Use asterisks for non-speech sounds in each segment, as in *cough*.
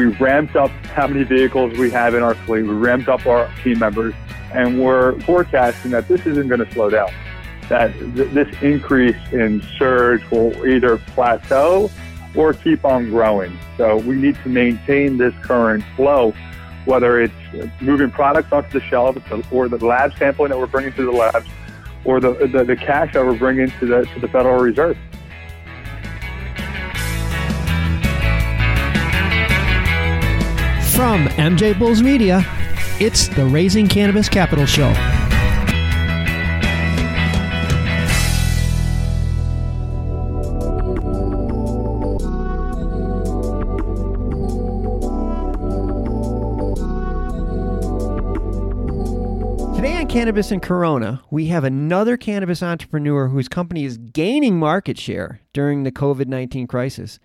we ramped up how many vehicles we have in our fleet. We ramped up our team members, and we're forecasting that this isn't going to slow down. That th- this increase in surge will either plateau or keep on growing. So we need to maintain this current flow, whether it's moving products onto the shelf or the lab sampling that we're bringing to the labs or the, the, the cash that we're bringing to the, to the Federal Reserve. From MJ Bulls Media, it's the Raising Cannabis Capital Show. Today on Cannabis and Corona, we have another cannabis entrepreneur whose company is gaining market share during the COVID 19 crisis.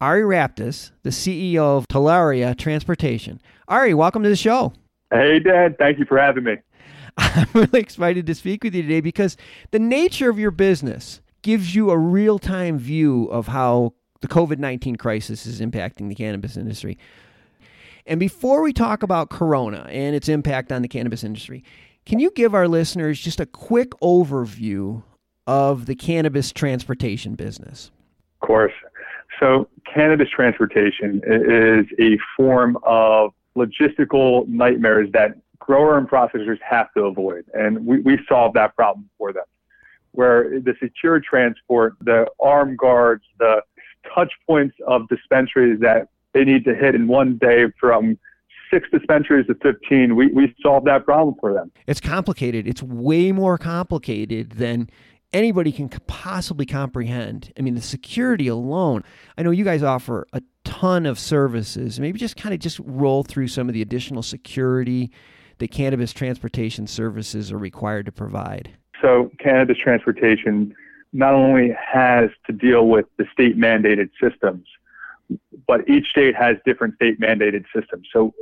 Ari Raptis, the CEO of Talaria Transportation. Ari, welcome to the show. Hey, Dan. Thank you for having me. *laughs* I'm really excited to speak with you today because the nature of your business gives you a real time view of how the COVID 19 crisis is impacting the cannabis industry. And before we talk about Corona and its impact on the cannabis industry, can you give our listeners just a quick overview of the cannabis transportation business? Of course. So, cannabis transportation is a form of logistical nightmares that grower and processors have to avoid. And we, we solve that problem for them. Where the secure transport, the arm guards, the touch points of dispensaries that they need to hit in one day from six dispensaries to 15, we, we solve that problem for them. It's complicated. It's way more complicated than anybody can possibly comprehend. I mean, the security alone. I know you guys offer a ton of services. Maybe just kind of just roll through some of the additional security that cannabis transportation services are required to provide. So, cannabis transportation not only has to deal with the state mandated systems, but each state has different state mandated systems. So,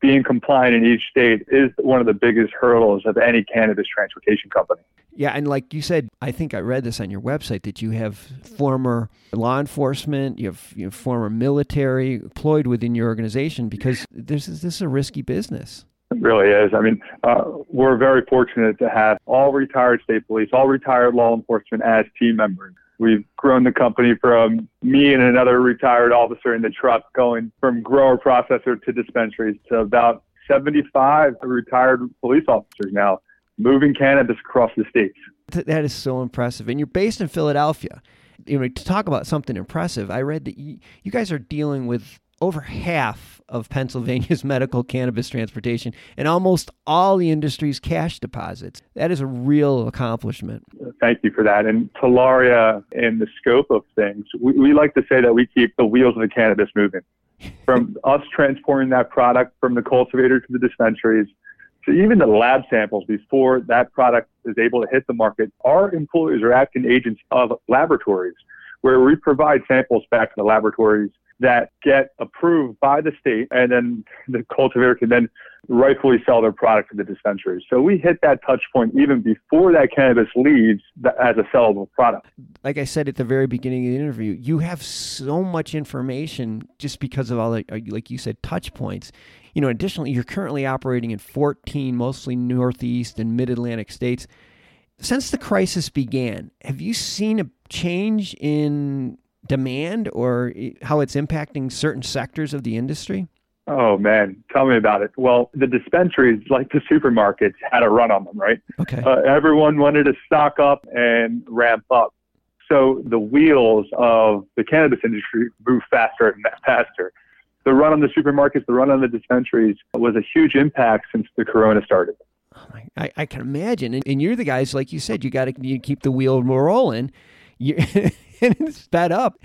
being compliant in each state is one of the biggest hurdles of any cannabis transportation company. Yeah, and like you said, I think I read this on your website that you have former law enforcement, you have, you have former military employed within your organization because this is this is a risky business. It really is. I mean, uh, we're very fortunate to have all retired state police, all retired law enforcement as team members. We've grown the company from me and another retired officer in the truck going from grower processor to dispensaries to about 75 retired police officers now moving cannabis across the states. That is so impressive. And you're based in Philadelphia. You know, to talk about something impressive, I read that you, you guys are dealing with over half of Pennsylvania's *laughs* medical cannabis transportation and almost all the industry's cash deposits. That is a real accomplishment. Thank you for that. And Talaria, in the scope of things, we, we like to say that we keep the wheels of the cannabis moving. *laughs* From us transporting that product from the cultivator to the dispensaries, to even the lab samples before that product is able to hit the market, our employees are acting agents of laboratories where we provide samples back to the laboratories that get approved by the state, and then the cultivator can then rightfully sell their product to the dispensaries. So we hit that touch point even before that cannabis leaves as a sellable product. Like I said at the very beginning of the interview, you have so much information just because of all the, uh, like you said, touch points. You know, additionally, you're currently operating in 14 mostly Northeast and Mid Atlantic states. Since the crisis began, have you seen a change in demand or how it's impacting certain sectors of the industry? Oh man, tell me about it. Well, the dispensaries, like the supermarkets, had a run on them, right? Okay. Uh, everyone wanted to stock up and ramp up. So the wheels of the cannabis industry move faster and faster. The run on the supermarkets, the run on the dispensaries was a huge impact since the corona started. Oh my, I, I can imagine. And, and, you're the guys, like you said, you got to keep the wheel rolling. You, *laughs* *laughs* and it's sped up.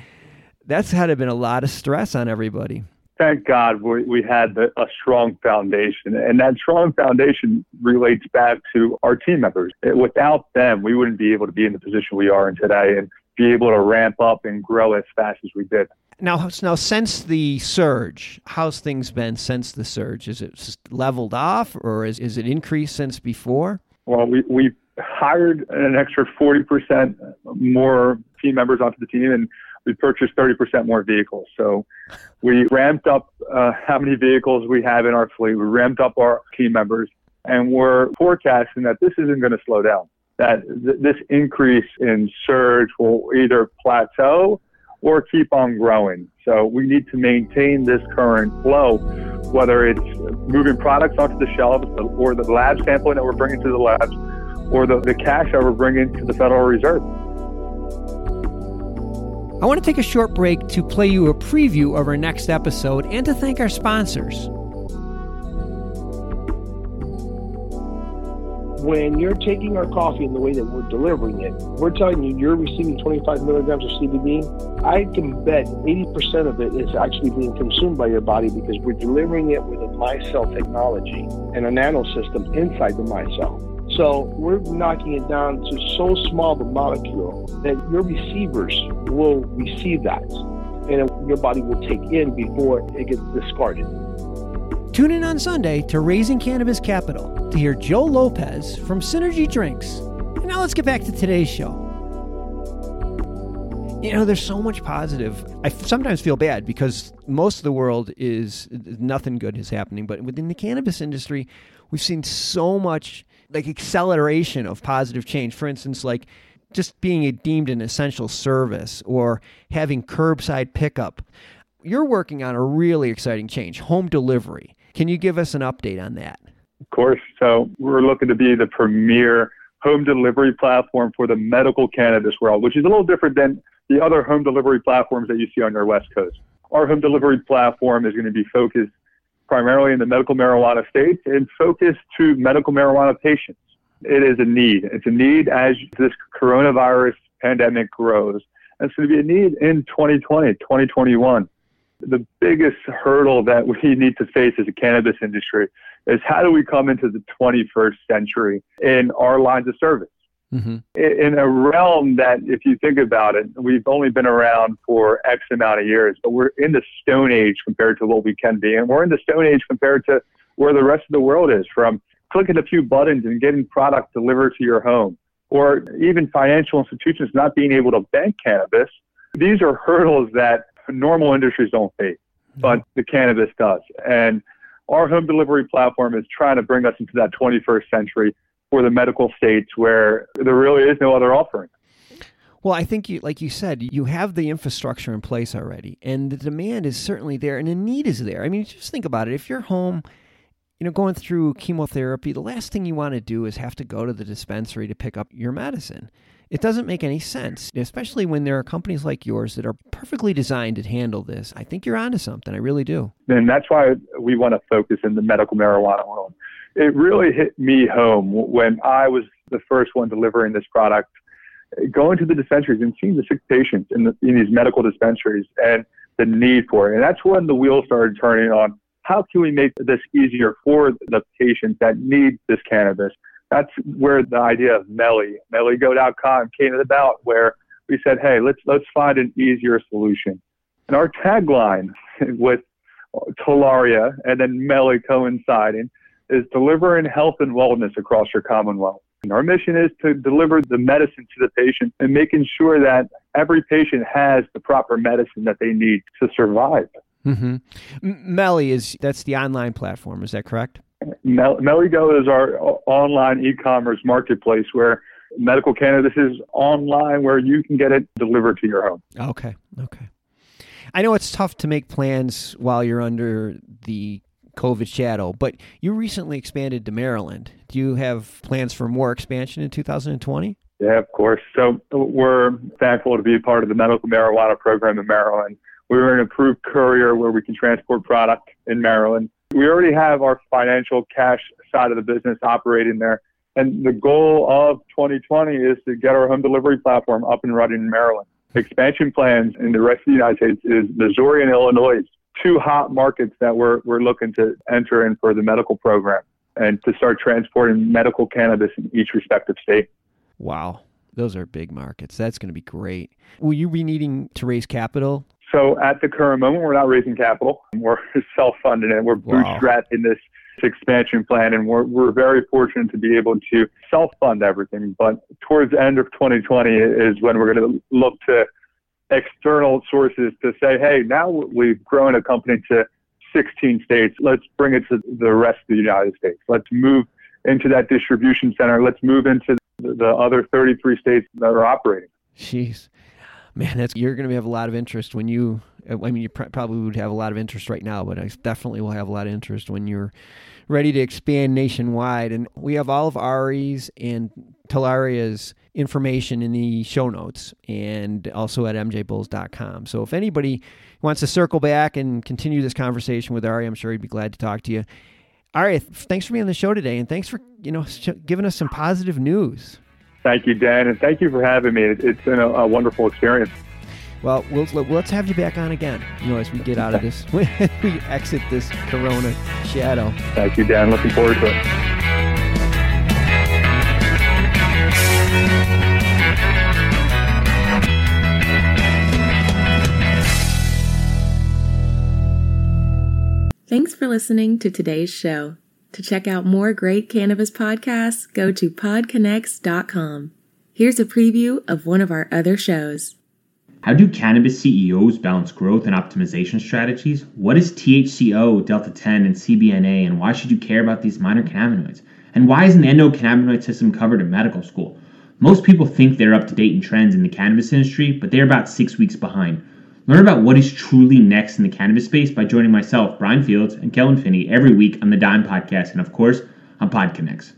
That's had to been a lot of stress on everybody. Thank God we, we had the, a strong foundation, and that strong foundation relates back to our team members. Eh, without them, we wouldn't be able to be in the position we are in today and be able to ramp up and grow as fast as we did. Now, now since the surge, how's things been since the surge? Is it leveled off, or is, is it increased since before? Well, we, we've hired an extra 40% more team members onto the team, and we purchased 30% more vehicles. So we ramped up uh, how many vehicles we have in our fleet. We ramped up our team members, and we're forecasting that this isn't going to slow down. That th- this increase in surge will either plateau or keep on growing. So we need to maintain this current flow, whether it's moving products onto the shelves or the lab sampling that we're bringing to the labs or the, the cash that we're bringing to the Federal Reserve. I want to take a short break to play you a preview of our next episode and to thank our sponsors. When you're taking our coffee in the way that we're delivering it, we're telling you you're receiving 25 milligrams of CBD. I can bet 80% of it is actually being consumed by your body because we're delivering it with a micelle technology and a nano system inside the micelle. So we're knocking it down to so small the molecule that your receivers will receive that and your body will take in before it gets discarded. Tune in on Sunday to Raising Cannabis Capital to hear Joe Lopez from Synergy Drinks. And now let's get back to today's show. You know, there's so much positive. I sometimes feel bad because most of the world is nothing good is happening, but within the cannabis industry, we've seen so much like acceleration of positive change. For instance, like just being deemed an essential service or having curbside pickup. You're working on a really exciting change, home delivery. Can you give us an update on that? Of course. So we're looking to be the premier home delivery platform for the medical cannabis world, which is a little different than the other home delivery platforms that you see on your West Coast. Our home delivery platform is going to be focused primarily in the medical marijuana states and focused to medical marijuana patients. It is a need. It's a need as this coronavirus pandemic grows. It's going to be a need in 2020, 2021. The biggest hurdle that we need to face as a cannabis industry is how do we come into the 21st century in our lines of service? Mm-hmm. In a realm that, if you think about it, we've only been around for X amount of years, but we're in the Stone Age compared to what we can be. And we're in the Stone Age compared to where the rest of the world is from clicking a few buttons and getting product delivered to your home, or even financial institutions not being able to bank cannabis. These are hurdles that normal industries don't face, but mm-hmm. the cannabis does. And our home delivery platform is trying to bring us into that 21st century for the medical states where there really is no other offering. Well, I think you, like you said, you have the infrastructure in place already, and the demand is certainly there, and the need is there. I mean, just think about it. If you're home, you know, going through chemotherapy, the last thing you want to do is have to go to the dispensary to pick up your medicine. It doesn't make any sense, especially when there are companies like yours that are perfectly designed to handle this. I think you're onto something. I really do. And that's why we want to focus in the medical marijuana world it really hit me home when I was the first one delivering this product, going to the dispensaries and seeing the sick patients in, the, in these medical dispensaries and the need for it. And that's when the wheels started turning on. How can we make this easier for the patients that need this cannabis? That's where the idea of Melly, mellygo.com came about, where we said, hey, let's, let's find an easier solution. And our tagline *laughs* with Talaria and then Melly coinciding is delivering health and wellness across your commonwealth. And our mission is to deliver the medicine to the patient and making sure that every patient has the proper medicine that they need to survive. Mm-hmm. Melly is that's the online platform. Is that correct? Mel- Mellygo is our online e-commerce marketplace where medical cannabis is online, where you can get it delivered to your home. Okay, okay. I know it's tough to make plans while you're under the COVID shadow. But you recently expanded to Maryland. Do you have plans for more expansion in 2020? Yeah, of course. So we're thankful to be a part of the medical marijuana program in Maryland. We're an approved courier where we can transport product in Maryland. We already have our financial cash side of the business operating there. And the goal of 2020 is to get our home delivery platform up and running in Maryland. Expansion plans in the rest of the United States is Missouri and Illinois two hot markets that we're, we're looking to enter in for the medical program and to start transporting medical cannabis in each respective state. Wow. Those are big markets. That's going to be great. Will you be needing to raise capital? So at the current moment, we're not raising capital. We're *laughs* self-funding it. We're wow. bootstrapping this expansion plan, and we're, we're very fortunate to be able to self-fund everything. But towards the end of 2020 is when we're going to look to external sources to say, hey, now we've grown a company to 16 states. Let's bring it to the rest of the United States. Let's move into that distribution center. Let's move into the other 33 states that are operating. Jeez, man, that's you're going to have a lot of interest when you. I mean, you pr- probably would have a lot of interest right now, but I definitely will have a lot of interest when you're ready to expand nationwide. And we have all of Ari's and Talaria's information in the show notes and also at mjbulls.com. So if anybody wants to circle back and continue this conversation with Ari, I'm sure he'd be glad to talk to you. Ari, thanks for being on the show today, and thanks for you know giving us some positive news. Thank you, Dan, and thank you for having me. It's been a, a wonderful experience. Well, we'll let's have you back on again. You know, as we get out of this, *laughs* we exit this Corona shadow. Thank you, Dan. Looking forward to it. Thanks for listening to today's show. To check out more great cannabis podcasts, go to podconnects.com. Here's a preview of one of our other shows. How do cannabis CEOs balance growth and optimization strategies? What is THCO, Delta 10, and CBNA, and why should you care about these minor cannabinoids? And why isn't the endocannabinoid system covered in medical school? Most people think they're up to date in trends in the cannabis industry, but they're about six weeks behind. Learn about what is truly next in the cannabis space by joining myself, Brian Fields, and Kellen Finney every week on the Dime Podcast and, of course, on PodConnects.